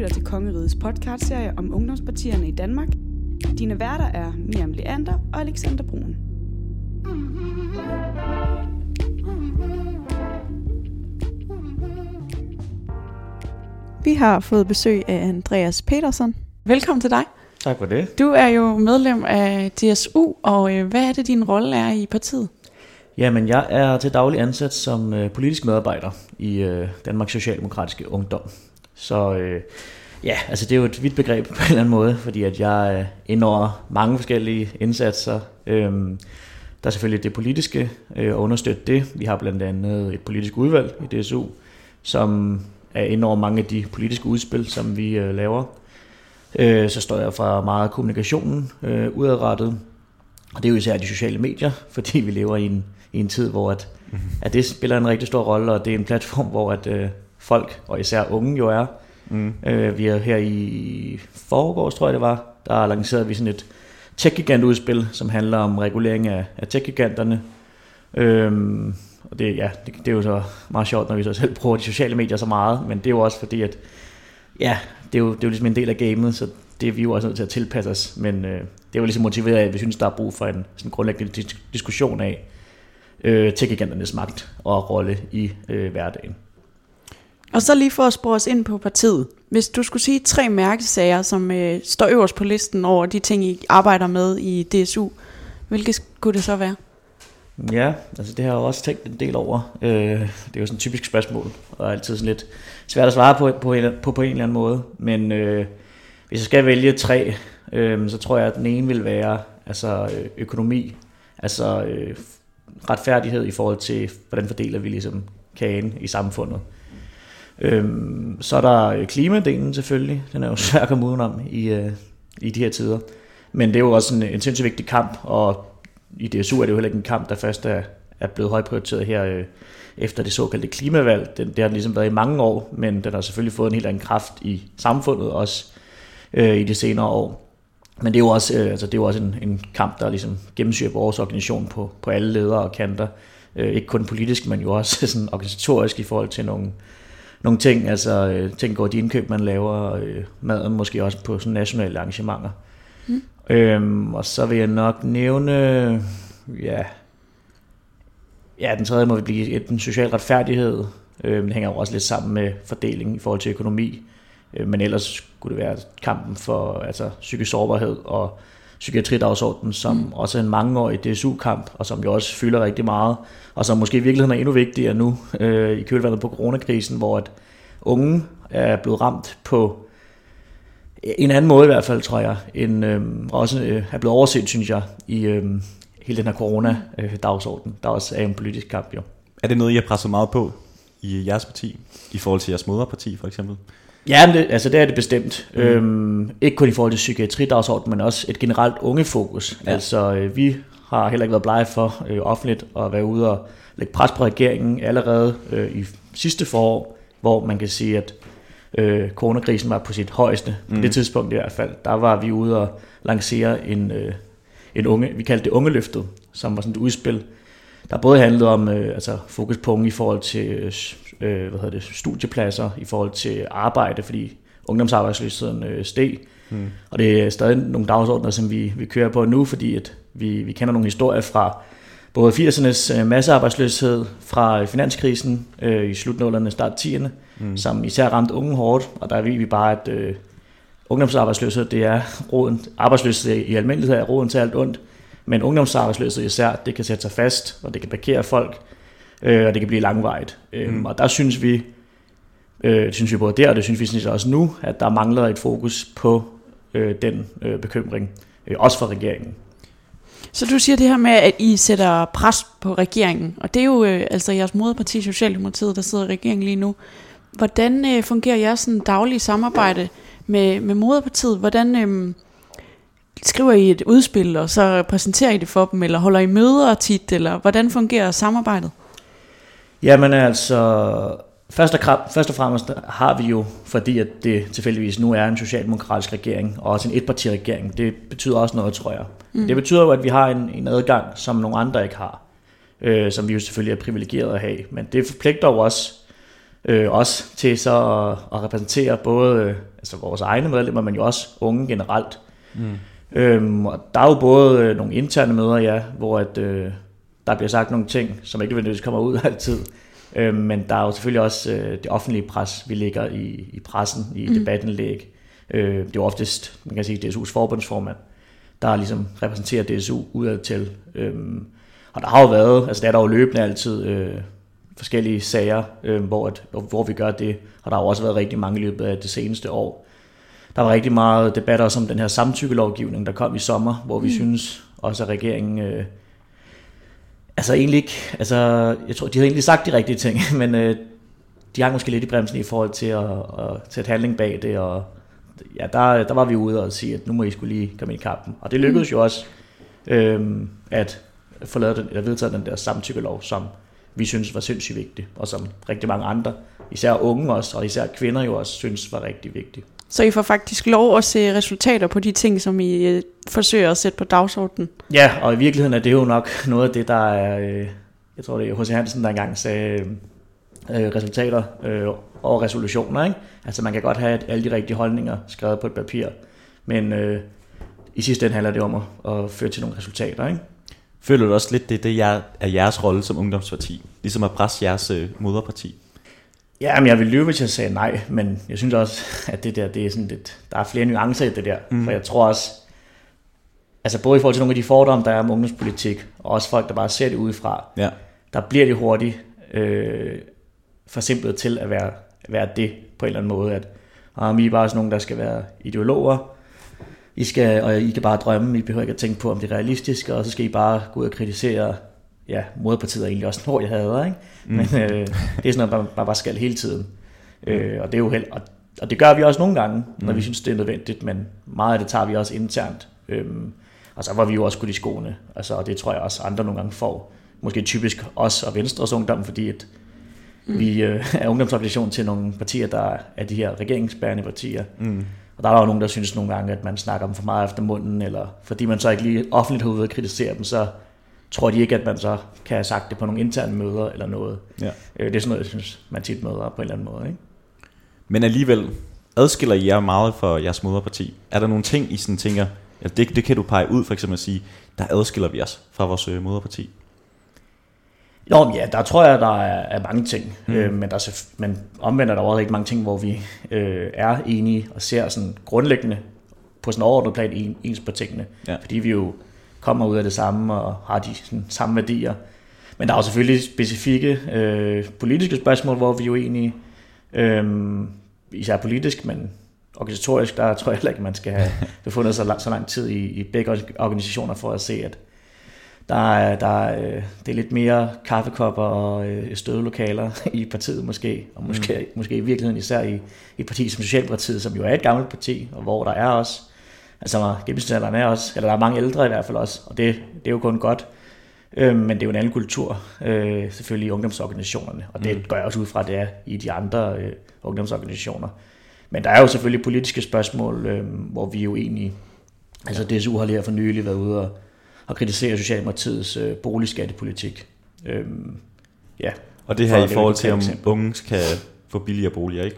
lytter til Kongerigets podcastserie om ungdomspartierne i Danmark. Dine værter er Miriam Leander og Alexander Brun. Vi har fået besøg af Andreas Petersen. Velkommen til dig. Tak for det. Du er jo medlem af DSU, og øh, hvad er det, din rolle er i partiet? Jamen, jeg er til daglig ansat som øh, politisk medarbejder i øh, Danmarks Socialdemokratiske Ungdom. Så øh, ja, altså det er jo et vidt begreb på en eller anden måde, fordi at jeg er inde over mange forskellige indsatser. Øhm, der er selvfølgelig det politiske øh, og understøtte det. Vi har blandt andet et politisk udvalg i DSU, som er inde over mange af de politiske udspil, som vi øh, laver. Øh, så står jeg for meget kommunikationen øh, udadrettet, og det er jo især de sociale medier, fordi vi lever i en, i en tid, hvor at, mm-hmm. at det spiller en rigtig stor rolle, og det er en platform, hvor at, øh, folk, og især unge jo er. Mm. Øh, vi er her i foregårs, tror jeg det var, der lancerede vi sådan et tech-gigant-udspil, som handler om regulering af, af tech-giganterne. Øhm, og det, ja, det, det er jo så meget sjovt, når vi så selv bruger de sociale medier så meget, men det er jo også fordi, at ja, det er jo, det er jo ligesom en del af gamet, så det er vi jo også nødt til at tilpasse os, men øh, det er jo ligesom motiveret af, at vi synes, der er brug for en sådan grundlæggende diskussion af øh, tech-giganternes magt og rolle i øh, hverdagen. Og så lige for at spore os ind på partiet. Hvis du skulle sige tre mærkesager, som øh, står øverst på listen over de ting, I arbejder med i DSU, hvilke skulle det så være? Ja, altså det har jeg også tænkt en del over. Øh, det er jo sådan et typisk spørgsmål, og altid sådan lidt svært at svare på på på, på en eller anden måde. Men øh, hvis jeg skal vælge tre, øh, så tror jeg, at den ene vil være altså øh, økonomi, altså øh, retfærdighed i forhold til, hvordan fordeler vi ligesom kagen i samfundet. Øhm, så er der klimadelen selvfølgelig, den er jo svær at komme udenom i, øh, i de her tider. Men det er jo også en, en sindssygt vigtig kamp, og i DSU er det jo heller ikke en kamp, der først er, er blevet højprioriteret her øh, efter det såkaldte klimavalg. Den, det har den ligesom været i mange år, men den har selvfølgelig fået en helt anden kraft i samfundet også øh, i de senere år. Men det er jo også, øh, altså det er jo også en, en kamp, der ligesom gennemsyrer vores organisation på, på alle ledere og kanter. Øh, ikke kun politisk, men jo også sådan organisatorisk i forhold til nogle, nogle ting, altså øh, ting går de indkøb, man laver, øh, maden måske også på sådan nationale arrangementer. Mm. Øhm, og så vil jeg nok nævne, ja, ja, den tredje må vi blive den social retfærdighed. Øh, den hænger jo også lidt sammen med fordeling i forhold til økonomi. Øh, men ellers skulle det være kampen for altså, psykisk sårbarhed og psykiatridagsordenen, som mm. også er en mangeårig DSU-kamp, og som jo også fylder rigtig meget, og som måske i virkeligheden er endnu vigtigere nu øh, i kølvandet på coronakrisen, hvor at unge er blevet ramt på en anden måde i hvert fald, tror jeg, end øh, også øh, er blevet overset, synes jeg, i øh, hele den her corona-dagsorden, der også er en politisk kamp jo. Er det noget, I har presset meget på i jeres parti, i forhold til jeres moderparti for eksempel? Ja, det, altså det er det bestemt. Mm. Øhm, ikke kun i forhold til psykiatridagsordenen, men også et generelt ungefokus. Ja. Altså øh, vi har heller ikke været blege for øh, offentligt at være ude og lægge pres på regeringen allerede øh, i sidste forår, hvor man kan sige, at øh, coronakrisen var på sit højeste. Mm. På det tidspunkt i hvert fald, der var vi ude og lancere en, øh, en unge, vi kaldte det ungeløftet, som var sådan et udspil, der både handlede om øh, altså fokus på unge i forhold til øh, hvad hedder det, studiepladser, i forhold til arbejde, fordi ungdomsarbejdsløsheden øh, steg. Mm. Og det er stadig nogle dagsordner, som vi, vi kører på nu, fordi at vi, vi kender nogle historier fra både 80'ernes øh, massearbejdsløshed, fra finanskrisen øh, i slutnullerne, start 10'erne, mm. som især ramte unge hårdt, og der ved vi bare, at øh, ungdomsarbejdsløshed, det er roden, arbejdsløshed i almindelighed er roden til alt ondt, men ungdomsarbejdsløshed især, det kan sætte sig fast, og det kan parkere folk, øh, og det kan blive langvejt. Øh, mm. Og der synes vi, øh, synes vi både der, og det synes vi synes også nu, at der mangler et fokus på øh, den øh, bekymring, øh, også for regeringen. Så du siger det her med, at I sætter pres på regeringen, og det er jo øh, altså jeres moderparti Socialdemokratiet, der sidder i regeringen lige nu. Hvordan øh, fungerer jeres sådan, daglige samarbejde med, med moderpartiet? Hvordan øh, skriver I et udspil, og så præsenterer I det for dem, eller holder I møder tit, eller hvordan fungerer samarbejdet? Jamen altså, først og, først og fremmest har vi jo, fordi at det tilfældigvis nu er en socialdemokratisk regering, og også en etpartiregering, det betyder også noget, tror jeg. Mm. Det betyder jo, at vi har en, en adgang, som nogle andre ikke har, øh, som vi jo selvfølgelig er privilegeret at have. Men det forpligter jo også øh, også til så at, at repræsentere både øh, altså vores egne medlemmer, men jo også unge generelt. Mm. Øhm, og der er jo både øh, nogle interne møder, ja, hvor at, øh, der bliver sagt nogle ting, som ikke nødvendigvis kommer ud altid. Øhm, men der er jo selvfølgelig også øh, det offentlige pres, vi ligger i, i pressen, i mm. debattenlæg. Øh, det er jo oftest, man kan sige, DSU's forbundsformand, der ligesom repræsenterer DSU udad til. Øhm, og der har jo været, altså der er der jo løbende altid øh, forskellige sager, øh, hvor, at, hvor vi gør det. Og der har jo også været rigtig mange i løbet af det seneste år. Der var rigtig meget debat også om den her samtykkelovgivning, der kom i sommer, hvor vi mm. synes også, at regeringen... Øh, altså egentlig ikke... Altså, jeg tror, de havde egentlig sagt de rigtige ting, men øh, de har måske lidt i bremsen i forhold til at, at sætte handling bag det, og ja, der, der var vi ude og sige, at nu må I skulle lige komme ind i kampen. Og det lykkedes mm. jo også øh, at få lavet den, eller vedtaget den der samtykkelov, som vi synes var sindssygt vigtig, og som rigtig mange andre, især unge også, og især kvinder jo også synes var rigtig vigtig. Så I får faktisk lov at se resultater på de ting, som I øh, forsøger at sætte på dagsordenen? Ja, og i virkeligheden er det jo nok noget af det, der er, øh, jeg tror det er H.C. Hansen, der engang sagde, øh, resultater øh, og resolutioner. Ikke? Altså man kan godt have alle de rigtige holdninger skrevet på et papir, men øh, i sidste ende handler det om at, at føre til nogle resultater. Ikke? Føler du også lidt, det det, jeg, er jeres rolle som ungdomsparti? Ligesom at presse jeres øh, moderparti? Ja, men jeg vil lyve, hvis jeg sagde nej, men jeg synes også, at det der, det er sådan lidt, der er flere nuancer i det der, mm. for jeg tror også, altså både i forhold til nogle af de fordomme, der er om ungdomspolitik, og også folk, der bare ser det udefra, ja. der bliver det hurtigt øh, forsimplet til at være, være det på en eller anden måde, at og I er bare sådan nogen, der skal være ideologer, I skal, og I kan bare drømme, I behøver ikke at tænke på, om det er realistisk, og så skal I bare gå ud og kritisere ja, moderpartiet er egentlig også noget, jeg hader, ikke? Mm. Men øh, det er sådan noget, man bare skal hele tiden. Øh, og det er jo held, og, og det gør vi også nogle gange, når mm. vi synes, det er nødvendigt, men meget af det tager vi også internt. Øhm, og så var vi jo også skudt i skoene, altså, og det tror jeg også andre nogle gange får. Måske typisk os og Venstres ungdom, fordi at mm. vi øh, er ungdomsorganisation til nogle partier, der er de her regeringsbærende partier. Mm. Og der er jo nogen, der synes nogle gange, at man snakker dem for meget efter munden, eller fordi man så ikke lige offentligt har ude at kritisere dem, så tror de ikke, at man så kan have sagt det på nogle interne møder eller noget. Ja. Øh, det er sådan noget, jeg synes, man tit møder på en eller anden måde. Ikke? Men alligevel, adskiller I jer meget for jeres moderparti? Er der nogle ting, I sådan tænker, ja, det, det kan du pege ud for eksempel at sige, der adskiller vi os fra vores øh, moderparti? Jo, ja, der tror jeg, der er, er mange ting, mm. øh, men, der er, men omvendt er der også rigtig mange ting, hvor vi øh, er enige og ser sådan grundlæggende på sådan overordnet plan en, ens på tingene. Ja. Fordi vi jo kommer ud af det samme og har de sådan, samme værdier. Men der er jo selvfølgelig specifikke øh, politiske spørgsmål, hvor vi er uenige. Øh, især politisk, men organisatorisk, der tror jeg heller ikke, man skal have befundet sig lang, så lang tid i, i begge organisationer for at se, at der er, der er, øh, det er lidt mere kaffekopper og øh, stødelokaler i partiet måske, og måske, mm. måske i virkeligheden især i et parti som Socialdemokratiet, som jo er et gammelt parti, og hvor der er også Altså gennemsnitsalderen er også, eller der er mange ældre i hvert fald også, og det, det er jo kun godt. Øh, men det er jo en anden kultur, øh, selvfølgelig i ungdomsorganisationerne, og det mm. gør jeg også ud fra, at det er i de andre øh, ungdomsorganisationer. Men der er jo selvfølgelig politiske spørgsmål, øh, hvor vi er jo enige. Altså DSU har lige for nylig været ude og, og kritisere Socialdemokratiets øh, boligskattepolitik. Øh, ja. Og det her i forhold til, om unge kan få billigere boliger, ikke?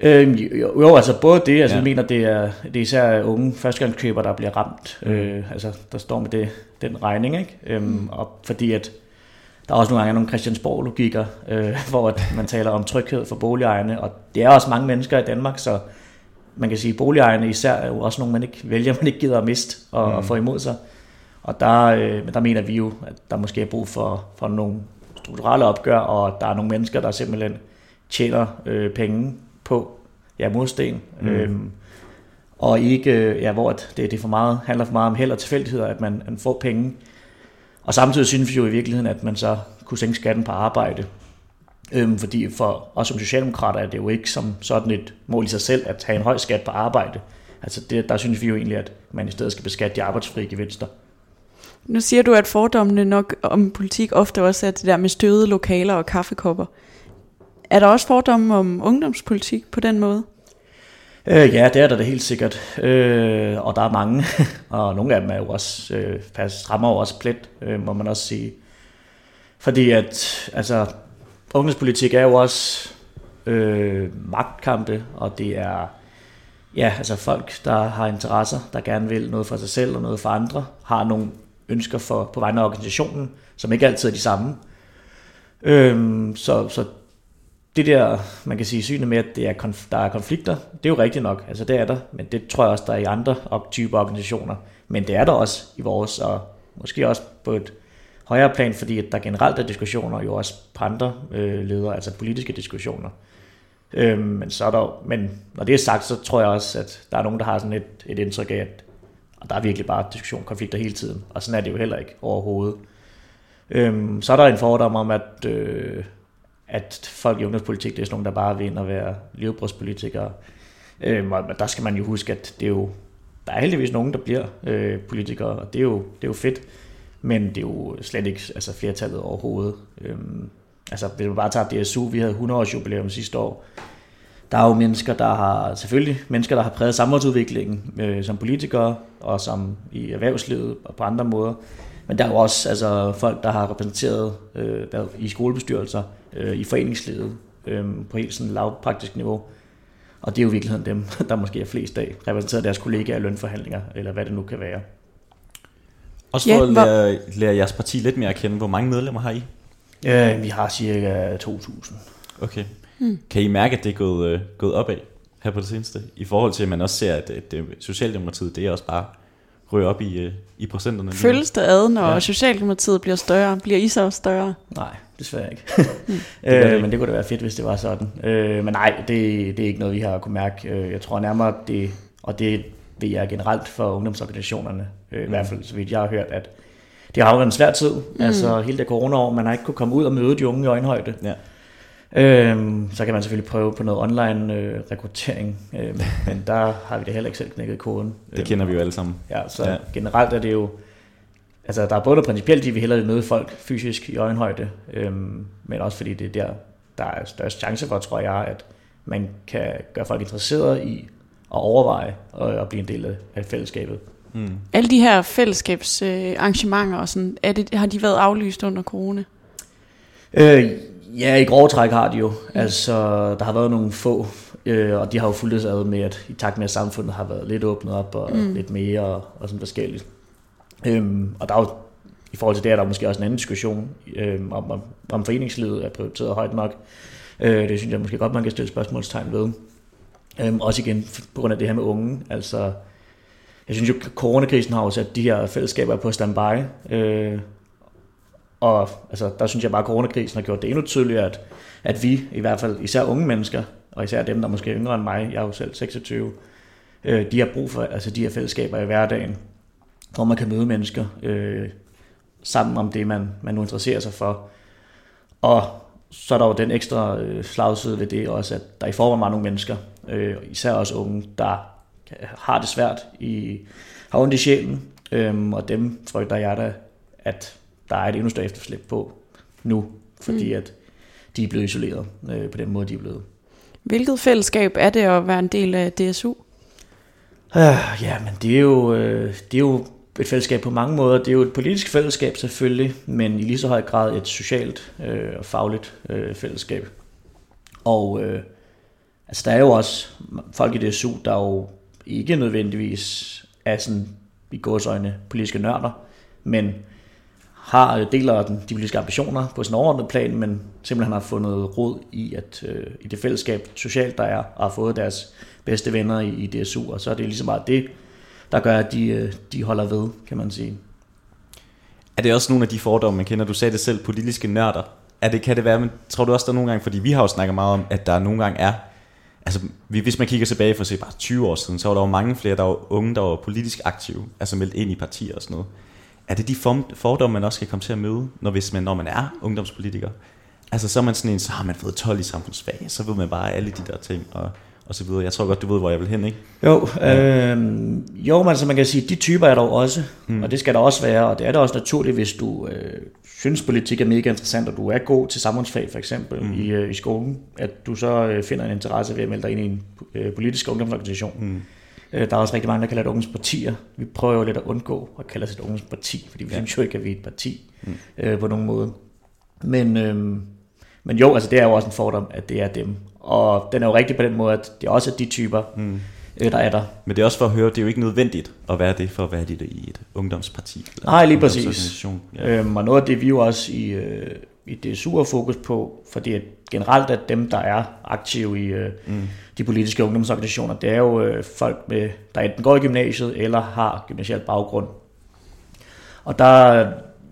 Øh, jo, jo, altså både det, altså ja. jeg mener, det er, det er især unge førstegangskøber, der bliver ramt, mm. øh, altså der står med det, den regning, ikke? Øhm, mm. og fordi at der er også nogle gange nogle Christiansborg-logikker, øh, hvor at man taler om tryghed for boligejerne, og det er også mange mennesker i Danmark, så man kan sige, at boligejerne især er jo også nogle, man ikke vælger, man ikke gider at miste og, mm. og få imod sig. Og der, øh, der mener vi jo, at der måske er brug for, for nogle strukturelle opgør, og der er nogle mennesker, der simpelthen tjener øh, penge på ja, mursten. Mm. Øhm, og ikke, ja, hvor det, det for meget, handler for meget om held og tilfældigheder, at man, man får penge. Og samtidig synes vi jo i virkeligheden, at man så kunne sænke skatten på arbejde. Øhm, fordi for os som socialdemokrater er det jo ikke som sådan et mål i sig selv at have en høj skat på arbejde. Altså det, der synes vi jo egentlig, at man i stedet skal beskatte de arbejdsfri gevinster. Nu siger du, at fordommene nok om politik ofte også er det der med støde lokaler og kaffekopper. Er der også fordomme om ungdomspolitik på den måde? Øh, ja, det er der det helt sikkert. Øh, og der er mange, og nogle af dem er jo også, øh, rammer jo også plet, øh, må man også sige. Fordi at, altså, ungdomspolitik er jo også øh, magtkampe, og det er ja, altså folk, der har interesser, der gerne vil noget for sig selv og noget for andre, har nogle ønsker for, på vegne af organisationen, som ikke altid er de samme. Øhm, så, så det der, man kan sige, synet med, at det er konf- der er konflikter, det er jo rigtigt nok, altså det er der, men det tror jeg også, der er i andre typer organisationer. Men det er der også i vores, og måske også på et højere plan, fordi at der generelt er diskussioner jo også på andre øh, ledere, altså politiske diskussioner. Øh, men, så er der, men når det er sagt, så tror jeg også, at der er nogen, der har sådan et, et indtryk af, at og der er virkelig bare diskussion, konflikter hele tiden, og sådan er det jo heller ikke overhovedet. Øhm, så er der en fordom om, at, øh, at folk i ungdomspolitik, det er sådan nogle, der bare vil ind og være levebrødspolitikere. Øhm, og der skal man jo huske, at det er jo, der er heldigvis nogen, der bliver øh, politikere, og det er, jo, det er jo fedt, men det er jo slet ikke altså flertallet overhovedet. Øhm, altså hvis man bare tager DSU, vi havde 100 års jubilæum sidste år, der er jo mennesker, der har, selvfølgelig mennesker, der har præget samfundsudviklingen øh, som politikere, og som i erhvervslivet og på andre måder. Men der er jo også altså, folk, der har repræsenteret øh, der, i skolebestyrelser, øh, i foreningslivet, øh, på helt sådan lavpraktisk niveau. Og det er jo i virkeligheden dem, der måske er flest af, repræsenteret deres kollegaer i lønforhandlinger, eller hvad det nu kan være. Også for ja, at lære, lære jeres parti lidt mere at kende, hvor mange medlemmer har I? Øh, vi har cirka 2.000. Okay. Hmm. Kan I mærke, at det er gået, øh, gået opad her på det seneste? I forhold til, at man også ser, at det, det, Socialdemokratiet, det er også bare rører op i, øh, i procenterne. Føles det ad, når ja. Socialdemokratiet bliver større? Bliver I så større? Nej, desværre ikke. Hmm. det øh, det. Men det kunne da være fedt, hvis det var sådan. Øh, men nej, det, det er ikke noget, vi har kunne mærke. Øh, jeg tror nærmere, det, og det ved jeg generelt for ungdomsorganisationerne, øh, mm. i hvert hmm. fald så vidt jeg har hørt, at det har jo været en svær tid. Mm. Altså hele det corona-år, man har ikke kunne komme ud og møde de unge i øjenhøjde. Ja. Øhm, så kan man selvfølgelig prøve på noget online øh, rekruttering, øh, men der har vi det heller ikke selv knækket koden. Det kender vi jo alle sammen. Ja, så ja. generelt er det jo, altså der er både noget principielt, at vi hellere vil møde folk fysisk i øjenhøjde, øhm, men også fordi det er der, der er størst chance for, tror jeg, at man kan gøre folk interesserede i at overveje og at blive en del af fællesskabet. Mm. Alle de her fællesskabsarrangementer, og sådan, er det, har de været aflyst under corona? Øh, Ja, i grove træk har de jo. Mm. Altså, der har været nogle få, øh, og de har jo fulgt ad med, at i takt med, at samfundet har været lidt åbnet op og mm. lidt mere og, og sådan forskelligt. Øhm, og der er jo, i forhold til det, er der måske også en anden diskussion øh, om, om, om foreningslivet er prioriteret højt nok. Øh, det synes jeg måske godt, man kan stille spørgsmålstegn ved. Øhm, også igen på grund af det her med unge. Altså, jeg synes jo, coronakrisen har jo sat de her fællesskaber på standby. Øh, og altså, der synes jeg bare, at coronakrisen har gjort det endnu tydeligere, at, at vi, i hvert fald især unge mennesker, og især dem, der måske er yngre end mig, jeg er jo selv 26, øh, de har brug for altså, de her fællesskaber i hverdagen, hvor man kan møde mennesker øh, sammen om det, man, man nu interesserer sig for. Og så er der jo den ekstra øh, slagside ved det også, at der i forvejen var nogle mennesker, øh, især også unge, der har det svært, i, har ondt i sjælen, øh, og dem frygter jeg da, at der er et endnu større efterslæb på nu, fordi mm. at de er blevet isoleret øh, på den måde, de er blevet. Hvilket fællesskab er det at være en del af DSU? Uh, ja, men det er, jo, øh, det er jo et fællesskab på mange måder. Det er jo et politisk fællesskab selvfølgelig, men i lige så høj grad et socialt øh, og fagligt øh, fællesskab. Og øh, altså, der er jo også folk i DSU, der jo ikke nødvendigvis er sådan i gåsøjne politiske nørder, men har øh, deler den, de politiske ambitioner på sin overordnede plan, men simpelthen har fundet råd i, at øh, i det fællesskab socialt, der er, og har fået deres bedste venner i, i DSU, og så er det ligesom bare det, der gør, at de, øh, de holder ved, kan man sige. Er det også nogle af de fordomme, man kender? Du sagde det selv, politiske nørder. Er det, kan det være, men tror du også, der er nogle gange, fordi vi har jo snakket meget om, at der nogle gange er, altså hvis man kigger tilbage for at se bare 20 år siden, så var der jo mange flere, der var unge, der var politisk aktive, altså meldt ind i partier og sådan noget. Er det de fordomme, man også skal komme til at møde, når, hvis man, når man er ungdomspolitiker? Altså så er man sådan en, så har man fået 12 i samfundsfag, så ved man bare alle de der ting, og, og så videre. Jeg tror godt, du ved, hvor jeg vil hen, ikke? Jo, øh, jo men altså man kan sige, de typer er der også, hmm. og det skal der også være, og det er da også naturligt, hvis du øh, synes, politik er mega interessant, og du er god til samfundsfag for eksempel hmm. i, øh, i skolen, at du så øh, finder en interesse ved at melde dig ind i en øh, politisk ungdomsorganisation. Hmm. Øh, der er også rigtig mange, der kalder det ungdomspartier. Vi prøver jo lidt at undgå at kalde os et ungdomsparti, fordi vi ja. synes jo ikke, at vi er et parti mm. øh, på nogen måde. Men, øh, Men jo, altså det er jo også en fordom, at det er dem. Og den er jo rigtig på den måde, at det også er de typer, mm. øh, der er der. Men det er også for at høre, det er jo ikke nødvendigt at være det, for at være det i et ungdomsparti. Eller Nej, lige præcis. Ja. Øhm, og noget af det, vi jo også i, øh, i DSU har fokus på, fordi at generelt at dem, der er aktive i øh, mm. de politiske ungdomsorganisationer, det er jo øh, folk, med, der enten går i gymnasiet eller har gymnasial baggrund. Og der,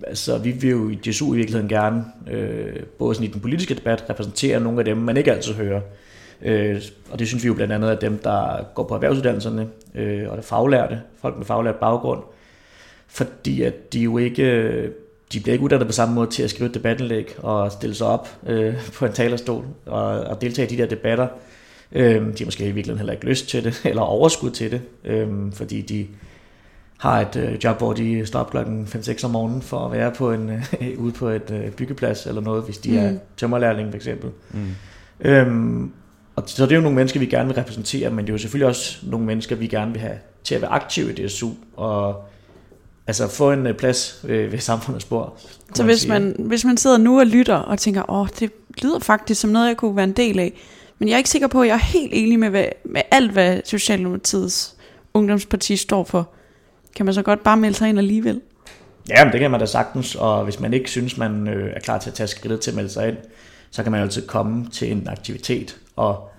altså, vi vil jo i DSU i virkeligheden gerne, øh, både sådan i den politiske debat, repræsentere nogle af dem, man ikke altid hører. Øh, og det synes vi jo blandt andet, at dem, der går på erhvervsuddannelserne, øh, og er faglærte, folk med faglært baggrund, fordi at de jo ikke, de bliver ikke uddannet på samme måde til at skrive et debatindlæg og stille sig op øh, på en talerstol og, og deltage i de der debatter. Øh, de har måske i virkeligheden heller ikke lyst til det, eller overskud til det, øh, fordi de har et øh, job, hvor de står op klokken 5-6 om morgenen for at være på en, øh, ude på et øh, byggeplads eller noget, hvis de mm. er tømmerlærling for eksempel. Mm. Øhm, og så det er jo nogle mennesker, vi gerne vil repræsentere, men det er jo selvfølgelig også nogle mennesker, vi gerne vil have til at være aktive i DSU, og altså få en øh, plads øh, ved samfundets bord. Så hvis sige. man, hvis man sidder nu og lytter og tænker, åh, det lyder faktisk som noget, jeg kunne være en del af, men jeg er ikke sikker på, at jeg er helt enig med, hvad, med alt, hvad Socialdemokratiets ungdomsparti står for, kan man så godt bare melde sig ind alligevel? Ja, men det kan man da sagtens, og hvis man ikke synes, man øh, er klar til at tage skridtet til at melde sig ind, så kan man jo altid komme til en aktivitet og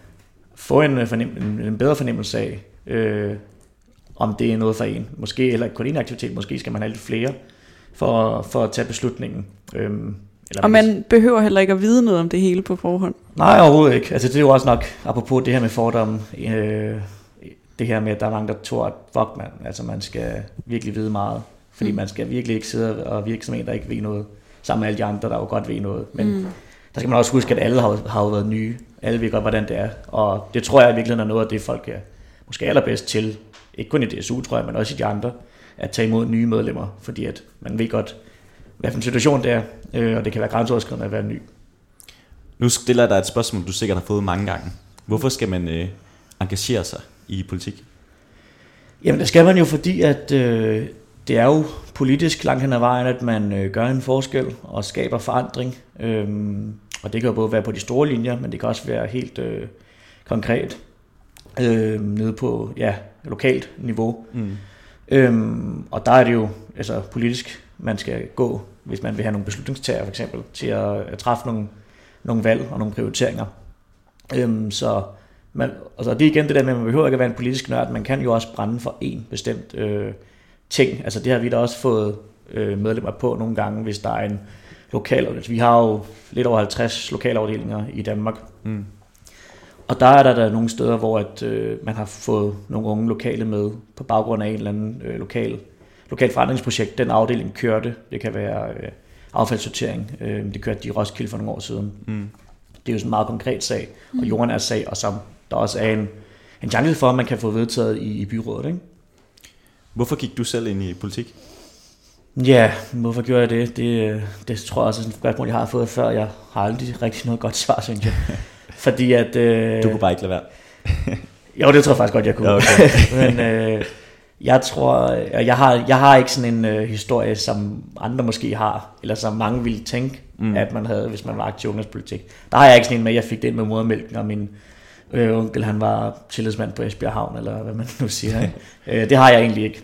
få en, øh, en, en bedre fornemmelse af, øh, om det er noget for en. Måske eller kun en aktivitet, måske skal man have lidt flere for, for at tage beslutningen. Øhm, eller Og man behøver heller ikke at vide noget om det hele på forhånd. Nej, overhovedet ikke. Altså det er jo også nok, apropos det her med fordomme, øh, det her med, at der er mange, der tror, at fuck man, altså man skal virkelig vide meget. Fordi Mm. man skal virkelig ikke sidde og virke som en, der ikke ved noget, sammen med alle de andre, der jo godt ved noget. Men mm. der skal man også huske, at alle har, har jo været nye. Alle ved godt, hvordan det er. Og det tror jeg i virkeligheden er noget af det, folk er måske allerbedst til. Ikke kun i DSU, tror jeg, men også i de andre. At tage imod nye medlemmer. Fordi at man ved godt, hvad for en situation det er. Øh, og det kan være grænseoverskridende at være ny. Nu stiller jeg dig et spørgsmål, du sikkert har fået mange gange. Hvorfor skal man øh, engagere sig i politik? Jamen det skal man jo, fordi at øh, det er jo politisk langt hen ad vejen, at man øh, gør en forskel og skaber forandring. Øhm, og det kan jo både være på de store linjer, men det kan også være helt øh, konkret øh, nede på ja, lokalt niveau. Mm. Øhm, og der er det jo altså, politisk, man skal gå, hvis man vil have nogle beslutningstager for eksempel, til at, at træffe nogle, nogle valg og nogle prioriteringer. Øhm, så man, altså det er igen det der med, at man behøver ikke at være en politisk nørd, man kan jo også brænde for en bestemt øh, ting. Altså det har vi da også fået øh, medlemmer på nogle gange, hvis der er en lokal, altså vi har jo lidt over 50 lokalafdelinger i Danmark, Mm. Og der er der, der nogle steder, hvor at, øh, man har fået nogle unge lokale med på baggrund af en eller anden øh, lokal, lokal forandringsprojekt. Den afdeling kørte. Det kan være øh, affaldssortering. Øh, det kørte de i Roskilde for nogle år siden. Mm. Det er jo sådan en meget konkret sag, og jorden er sag, og som der også er en, en chance for, at man kan få vedtaget i, i byrådet. Ikke? Hvorfor gik du selv ind i politik? Ja, hvorfor gjorde jeg det? Det, øh, det tror jeg også er et spørgsmål, jeg har fået før. Jeg har aldrig rigtig noget godt svar, synes jeg. Fordi at... Øh, Du kunne bare ikke lade være. Jo, det tror jeg faktisk godt, jeg kunne. Ja, okay. Men øh, jeg tror, jeg har, jeg har ikke sådan en øh, historie, som andre måske har, eller som mange ville tænke, Mm. at man havde, hvis man var aktiv i ungdomspolitik. Der har jeg ikke sådan en med, jeg fik det ind med modermælken, og min øh, onkel, han var tillidsmand på Esbjerg Havn, eller hvad man nu siger. Øh, det har jeg egentlig ikke.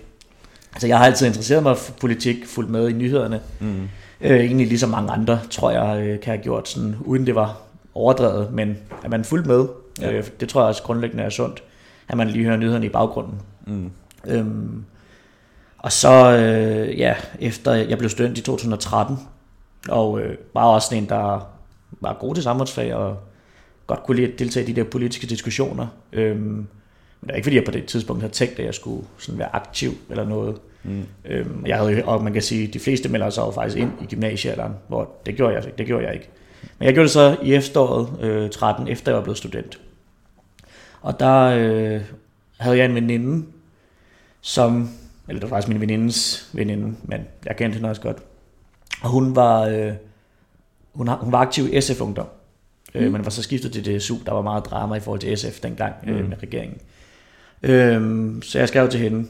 Altså, jeg har altid interesseret mig for politik, fulgt med i nyhederne. Mm. Øh, egentlig ligesom mange andre, tror jeg, øh, kan have gjort sådan, uden det var overdrevet, men at man fuldt med, Ja. øh, det tror jeg også grundlæggende er sundt, at man lige hører nyhederne i baggrunden. Mm. Øhm, og så, øh, ja, efter jeg blev student i 2013, og øh, var også sådan en, der var god til samfundsfag, og godt kunne lide at deltage i de der politiske diskussioner. Øhm, men det er ikke fordi, jeg på det tidspunkt havde tænkt, at jeg skulle sådan være aktiv eller noget. Mm. Øhm, jeg havde, og man kan sige, at de fleste melder sig jo faktisk ind i gymnasiealderen, hvor det gjorde jeg, det gjorde jeg ikke. Men jeg gjorde det så i efteråret øh, 13, efter jeg var blevet student. Og der øh, havde jeg en veninde, som, eller det var faktisk min venindes veninde, men jeg kendte hende også godt. Og hun var, øh, hun, har- hun var aktiv i SF Ungdom, øh, Mm. men var så skiftet til DSU. Der var meget drama i forhold til SF dengang øh, Mm. med regeringen. Øh, så jeg skrev til hende,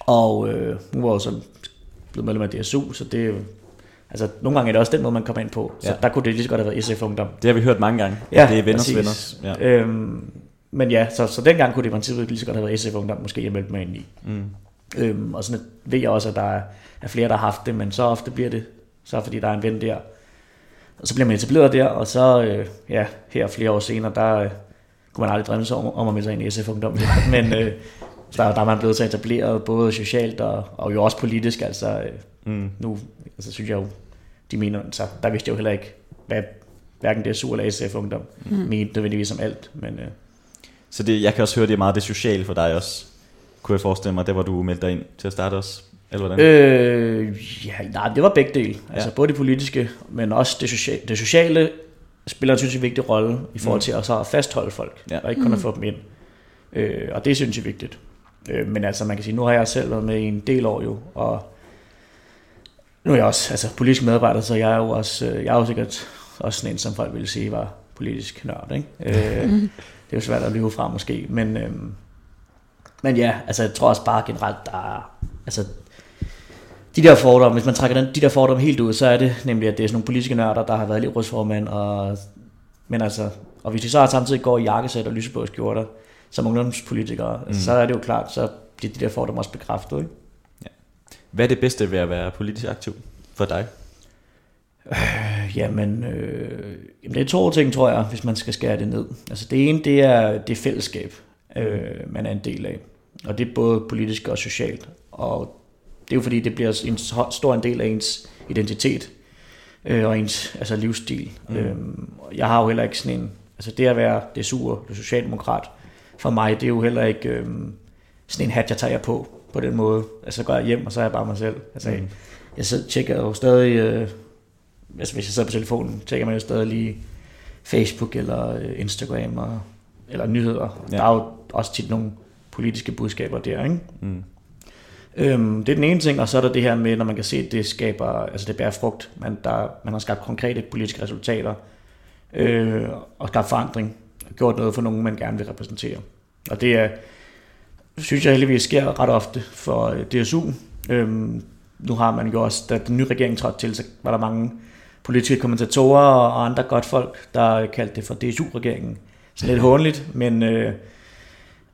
og øh, hun var jo så blevet medlem af DSU, så det Altså, nogle gange er det også den måde, man kommer ind på. Så Ja. der kunne det lige så godt have været SF Ungdom. Det har vi hørt mange gange. Ja, det er venners præcis. venner. Ja. Øhm, men ja, så, så dengang kunne det i princippet lige så godt have været SF Ungdom, måske jeg meldte mig ind i. Mm. Øhm, og sådan ved jeg også, at der er, er flere, der har haft det, men så ofte bliver det, så fordi der er en ven der. Og så bliver man etableret der, og så, øh, ja, her flere år senere, der øh, kunne man aldrig drømme sig om, om at melde sig ind i SF Ungdom. men øh, så der, der er man blevet så etableret, både socialt og, og jo også politisk. Altså, øh, Mm. nu altså, synes jeg jo, de mener, så der vidste jeg jo heller ikke, hvad hverken DSU eller SF Ungdom mm. mente nødvendigvis om alt. Men øh, Så det, jeg kan også høre, det er meget det sociale for dig også. Kunne jeg forestille mig, det hvor du meldte dig ind til at starte også? Eller hvordan? Øh, ja, nej, det var begge dele. Altså Ja. både det politiske, men også det sociale. Det sociale spiller en synes jeg, vigtig rolle i forhold Mm. til at så at fastholde folk, Ja. og ikke kun at få dem ind. Øh, og det synes jeg er vigtigt. Øh, men altså man kan sige, nu har jeg selv været med i en del år jo, og nu er jeg også altså, politisk medarbejder, så jeg er jo også, øh, jeg er jo sikkert også sådan en, som folk ville sige var politisk nørd. Ikke? Øh, det er jo svært at lyve fra måske, men, øhm, men ja, altså jeg tror også bare generelt, der er, altså de der fordomme, hvis man trækker den, de der fordomme helt ud, så er det nemlig, at det er sådan nogle politiske nørder, der har været elevrådsformand, og, men altså, og hvis de så samtidig går i jakkesæt og lyseblå skjorter, som ungdomspolitikere, mm. så er det jo klart, så bliver de der fordomme også bekræftet. Ikke? Hvad er det bedste ved at være politisk aktiv for dig? Øh, Jamen, øh, jamen, det er to ting, tror jeg, hvis man skal skære det ned. Altså det ene, det er det fællesskab, øh, man er en del af. Og det er både politisk og socialt. Og det er jo fordi, det bliver en stor en del af ens identitet øh, og ens altså livsstil. Mm. Øhm, og jeg har jo heller ikke sådan en... Altså det at være det sur, det socialdemokrat, for mig, det er jo heller ikke øh, sådan en hat, jeg tager på på den måde. Altså så går jeg hjem, og så er jeg bare mig selv. Altså, Mm. Jeg så tjekker jo stadig... Øh, altså hvis jeg sidder på telefonen, tjekker man jo stadig lige Facebook eller øh, Instagram og, eller nyheder. Ja. Der er jo også tit nogle politiske budskaber der, ikke? Mm. Øhm, det er den ene ting, og så er der det her med, når man kan se, at det skaber, altså det bærer frugt, man, der, man har skabt konkrete politiske resultater, øh, og skabt forandring, gjort noget for nogen, man gerne vil repræsentere. Og det er, synes jeg heldigvis sker ret ofte for øh, DSU. Øhm, nu har man jo også, da den nye regering trådte til, så var der mange politiske kommentatorer og andre godt folk, der øh, kaldte det for DSU-regeringen. Så lidt håndligt, men øh,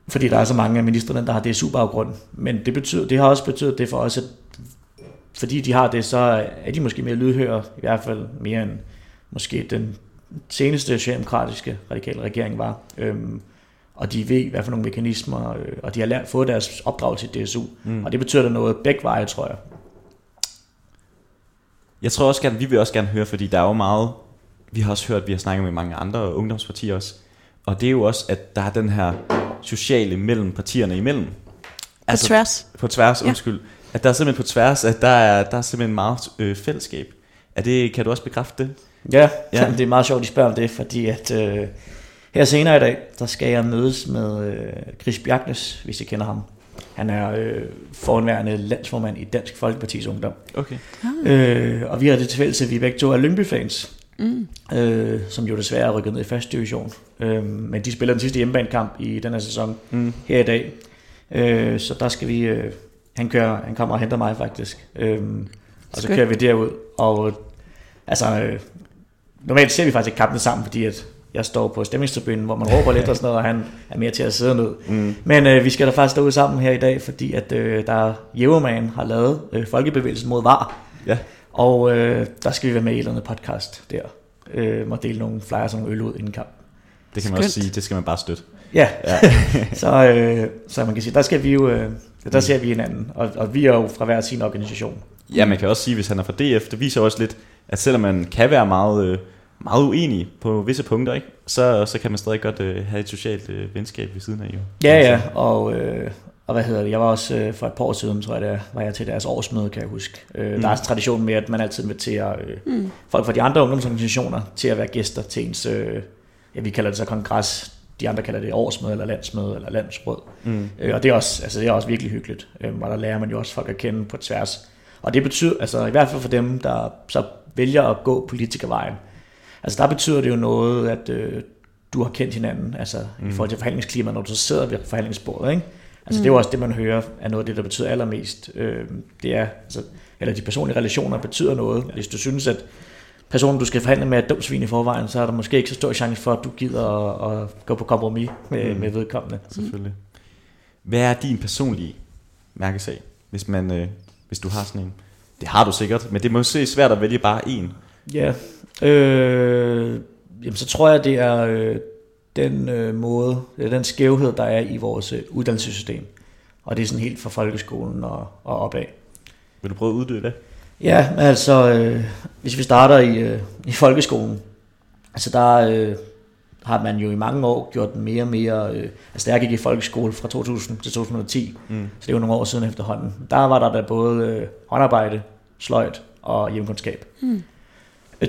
fordi der er så mange af ministerne, der har DSU-baggrund. Men det, betyder, det har også betydet det for os, at fordi de har det, så er de måske mere lydhøre, i hvert fald mere end måske den seneste socialdemokratiske radikale regering var. Øhm, og de ved, hvad for nogle mekanismer, øh, og de har lært, fået deres opdrag til DSU. Mm. Og det betyder da noget begge veje, tror jeg. Jeg tror også gerne, vi vil også gerne høre, fordi der er jo meget, vi har også hørt, vi har snakket med mange andre ungdomspartier også, og det er jo også, at der er den her sociale mellem partierne imellem. På tværs. På tværs, Ja. undskyld. At der er simpelthen på tværs, at der er, der er simpelthen meget øh, fællesskab. Er det, kan du også bekræfte det? Ja, Ja. ja. det er meget sjovt, at I spørger om det, fordi at øh, her senere i dag, der skal jeg mødes med øh, Chris Bjarknes, hvis I kender ham. Han er øh, forhenværende landsformand i Dansk Folkepartis Ungdom. Okay. Øh, og vi har det til fælles, at vi begge to er Lyngby-fans, Mm. øh, som jo desværre er rykket ned i første division. Øh, men de spiller den sidste hjemmebanekamp i den her sæson Mm. her i dag. Øh, så der skal vi... Øh, han, kører, han kommer og henter mig faktisk. Øh, og så kører vi derud. Og øh, altså... Øh, normalt ser vi faktisk ikke kampen sammen, fordi at jeg står på stemmingstribunen, hvor man råber lidt og sådan noget, og han er mere til at sidde ned. Mm. Men øh, vi skal da faktisk stå ud sammen her i dag, fordi at øh, der Jeverman har lavet øh, Folkebevægelsen mod VAR. Ja. Og øh, der skal vi være med i et eller andet podcast der. Øh, må dele nogle flyers og nogle øl ud inden kamp. Det kan man også Skønt. sige, det skal man bare støtte. Ja, Ja. så, øh, så man kan sige, der skal vi jo, øh, der ser vi hinanden, og, og vi er jo fra hver sin organisation. Ja, man kan også sige, hvis han er fra DF, det viser også lidt, at selvom man kan være meget, øh, meget uenig på visse punkter, ikke? Så, så kan man stadig godt øh, have et socialt øh, venskab ved siden af. Jo. Ja, ja, og, øh, og hvad hedder det, jeg var også øh, for et par år siden, tror jeg, der var jeg til deres årsmøde, kan jeg huske. Øh, Mm. mm. Der er en tradition med, at man altid inviterer øh, Mm. folk fra de andre ungdomsorganisationer til at være gæster til ens, øh, ja, vi kalder det så kongres, de andre kalder det årsmøde, eller landsmøde, eller landsråd. Mm. Øh, og det er, også, altså, det er også virkelig hyggeligt, øh, og der lærer man jo også folk at kende på tværs. Og det betyder, altså i hvert fald for dem, der så vælger at gå politikervejen, altså der betyder det jo noget, at øh, du har kendt hinanden, altså mm. i forhold til forhandlingsklima, når du så sidder ved forhandlingsbordet, ikke? Altså mm. det er jo også det, man hører, er noget af det, der betyder allermest. Øh, det er, altså, eller de personlige relationer betyder noget. Hvis du synes, at personen, du skal forhandle med, er dum svin i forvejen, så er der måske ikke så stor chance for, at du gider at, at gå på kompromis med, mm. med vedkommende. Selvfølgelig. Hvad er din personlige mærkesag, hvis, man, øh, hvis du har sådan en? Det har du sikkert, men det er måske svært at vælge bare en. Ja, øh, jamen så tror jeg, det er øh, den øh, måde, det er den skævhed, der er i vores øh, uddannelsessystem. Og det er sådan helt fra folkeskolen og, og opad. Vil du prøve at uddybe det? Ja, altså, øh, hvis vi starter i, øh, i folkeskolen, altså der øh, har man jo i mange år gjort den mere og mere, øh, altså der gik i folkeskole fra 2000 til 2010, mm. så det er jo nogle år siden efterhånden. Der var der da både øh, håndarbejde, sløjt og hjemkundskab. Mm.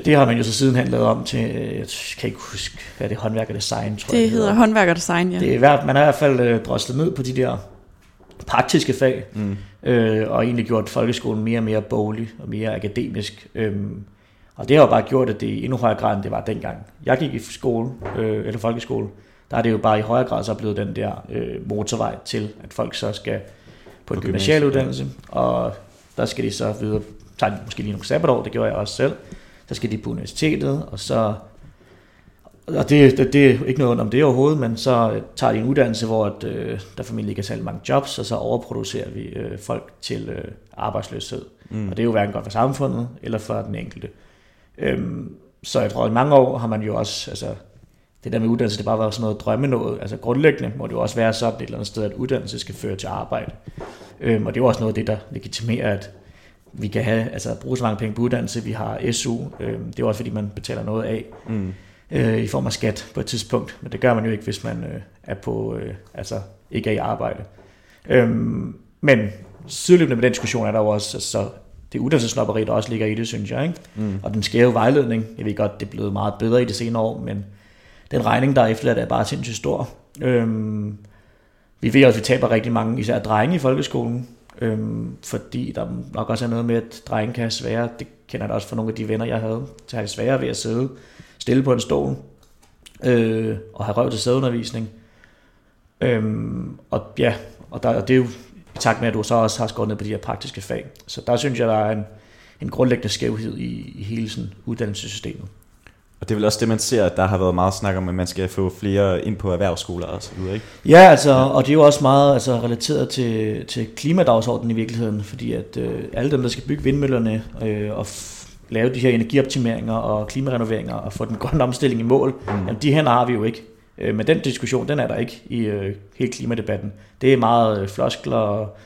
Det har man jo så sidenhen lavet om til, øh, jeg kan ikke huske, hvad det er, håndværk og design, tror det jeg. Det hedder håndværk og design, ja. Det er, man har i hvert fald øh, droslet ned på de der praktiske fag, mm. øh, og egentlig gjort folkeskolen mere og mere boglig og mere akademisk. Øhm, og det har jo bare gjort, at det i endnu højere grad, end det var dengang. Jeg gik i skole, øh, eller folkeskole, der er det jo bare i højere grad så blevet den der øh, motorvej til, at folk så skal på en gymnasial uddannelse, og der skal de så videre, tager de måske lige nogle sabbatår, det gjorde jeg også selv, så skal de på universitetet, og så og det, det, det er ikke noget om det overhovedet, men så tager de en uddannelse, hvor at, øh, der formentlig ikke er særlig mange jobs, og så overproducerer vi øh, folk til øh, arbejdsløshed. Mm. Og det er jo hverken godt for samfundet eller for den enkelte. Øhm, så jeg tror, at i mange år har man jo også, altså det der med uddannelse, det bare været sådan noget drømme noget. Altså grundlæggende må det jo også være sådan et eller andet sted, at uddannelse skal føre til arbejde. Øhm, og det er jo også noget af det, der legitimerer, at vi kan have, altså bruge så mange penge på uddannelse. Vi har SU, øhm, det er også fordi, man betaler noget af. Mm øh, i form af skat på et tidspunkt, men det gør man jo ikke, hvis man øh, er på, øh, altså ikke er i arbejde. Øhm, men sideløbende med den diskussion er der jo også, altså, det uddannelsesnopperi, der også ligger i det, synes jeg. Ikke? Mm. Og den skæve vejledning, jeg ved godt, det er blevet meget bedre i de senere år, men den regning, der er efterladt, er bare sindssygt stor. Øhm, vi ved også, at vi taber rigtig mange, især drenge i folkeskolen, øhm, fordi der nok også er noget med, at drenge kan have svære, det kender jeg da også fra nogle af de venner, jeg havde, til at have svære ved at sidde stille på en stol øh, og have røv til sædeundervisning. Øhm, og ja, og, der, og det er jo i takt med, at du så også har skåret ned på de her praktiske fag. Så der synes jeg, der er en, en grundlæggende skævhed i, i hele sådan uddannelsessystemet. Og det er vel også det, man ser, at der har været meget snak om, at man skal få flere ind på erhvervsskoler og så videre, ikke? Ja, altså, ja. og det er jo også meget altså, relateret til, til klimadagsordenen i virkeligheden, fordi at øh, alle dem, der skal bygge vindmøllerne øh, og lave de her energioptimeringer og klimarenoveringer og få den grønne omstilling i mål, mm. jamen de hænder har vi jo ikke. Øh, men den diskussion, den er der ikke i øh, hele klimadebatten. Det er meget øh, floskler og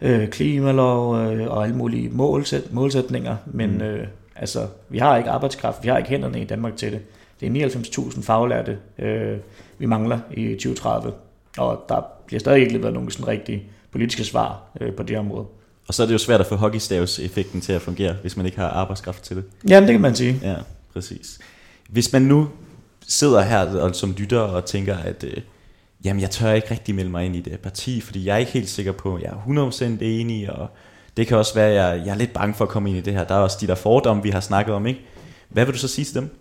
øh, klimalov øh, og alle mulige målsæt, målsætninger, men mm. øh, altså, vi har ikke arbejdskraft, vi har ikke hænderne i Danmark til det. Det er 99.000 faglærte, øh, vi mangler i 2030, og der bliver stadig ikke leveret nogen sådan rigtige politiske svar øh, på det område. Og så er det jo svært at få hockeystavs-effekten til at fungere, hvis man ikke har arbejdskraft til det. Jamen, det kan man sige. Ja, præcis. Hvis man nu sidder her og, som lytter og tænker, at øh, jamen, jeg tør ikke rigtig melde mig ind i det parti, fordi jeg er ikke helt sikker på, at jeg er 100% enig, og det kan også være, at jeg, jeg er lidt bange for at komme ind i det her. Der er også de der fordomme, vi har snakket om, ikke? Hvad vil du så sige til dem?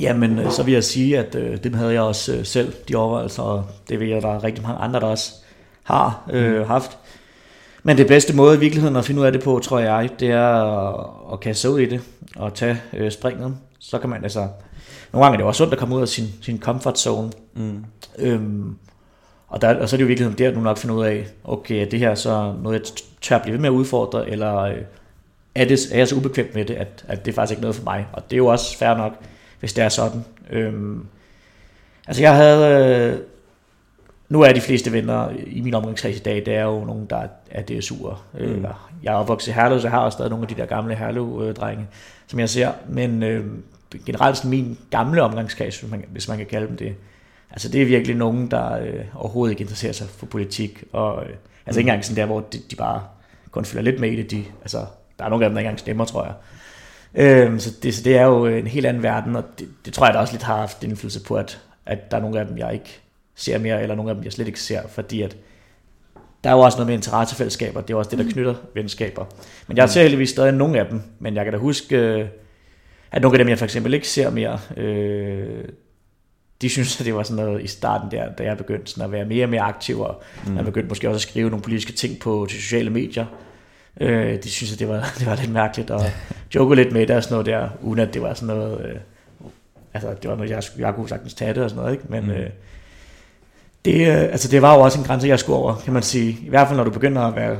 Jamen, øh, så vil jeg sige, at øh, dem havde jeg også øh, selv, de overvejelser, og det ved jeg, der er rigtig mange andre, der også har øh, mm. haft. Men det bedste måde i virkeligheden at finde ud af det på, tror jeg, det er at, at kaste sig ud i det og tage øh, springet. Så kan man altså... Nogle gange er det også sundt at komme ud af sin, sin comfort zone. Mm. Øhm, og, der, og så er det jo i virkeligheden der, du nok finder ud af, okay, er det her så noget, jeg tør blive ved med at udfordre, eller øh, er, det, er jeg så ubekvemt med det, at, at det er faktisk ikke noget for mig. Og det er jo også fair nok, hvis det er sådan. Øhm, altså jeg havde... Øh, nu er de fleste venner i min omgangskreds i dag, det er jo nogen, der er DSU'er. Mm. Jeg er opvokset i Herlev, så jeg har også stadig nogle af de der gamle Herlev-drenge, som jeg ser. Men øh, generelt sådan min gamle omgangskreds, hvis man, hvis man kan kalde dem det, altså det er virkelig nogen, der øh, overhovedet ikke interesserer sig for politik. Og, øh, altså mm. ikke engang sådan der, hvor de, de bare kun følger lidt med i det. De, altså, der er nogle af dem, der ikke engang stemmer, tror jeg. Øh, så, det, så det er jo en helt anden verden, og det, det tror jeg da også lidt har haft indflydelse på, at, at der er nogle af dem, jeg ikke ser mere, eller nogle af dem, jeg slet ikke ser, fordi at der er jo også noget med interessefællesskaber, det er også det, der mm. knytter venskaber. Men jeg ser heldigvis stadig nogle af dem, men jeg kan da huske, øh, at nogle af dem, jeg for eksempel ikke ser mere, øh, de synes, at det var sådan noget i starten der, da jeg begyndte sådan at være mere og mere aktiv, og mm. jeg begyndte måske også at skrive nogle politiske ting på de sociale medier. Øh, de synes, at det var, det var lidt mærkeligt, og joke lidt med det og sådan noget der, uden at det var sådan noget, øh, altså det var noget, jeg, jeg kunne sagtens tage det og sådan noget, ikke? men mm. øh, det, øh, altså det var jo også en grænse, jeg skulle over, kan man sige. I hvert fald, når du begynder at være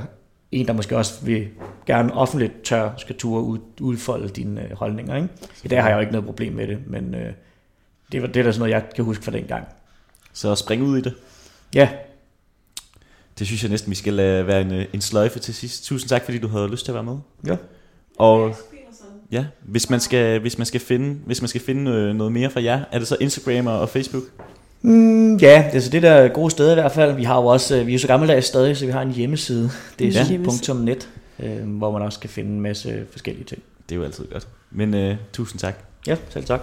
en, der måske også vil gerne offentligt tør skal ture ud, udfolde dine øh, holdninger. Ikke? I dag har jeg jo ikke noget problem med det, men øh, det, var, det er da sådan noget, jeg kan huske fra den gang. Så spring ud i det. Ja, Det synes jeg næsten, vi skal lade være en, en sløjfe til sidst. Tusind tak, fordi du havde lyst til at være med. ja. Og ja, hvis man skal, hvis man skal finde, hvis man skal finde øh, noget mere fra jer, er det så Instagram og Facebook? Mm, ja, det er så det der er gode steder i hvert fald. Vi har jo også, øh, vi er jo så gammeldags stadig, så vi har en hjemmeside. Det er Ja. ja. .net, øh, hvor man også kan finde en masse forskellige ting. Det er jo altid godt. Men øh, tusind tak. Ja, selv tak.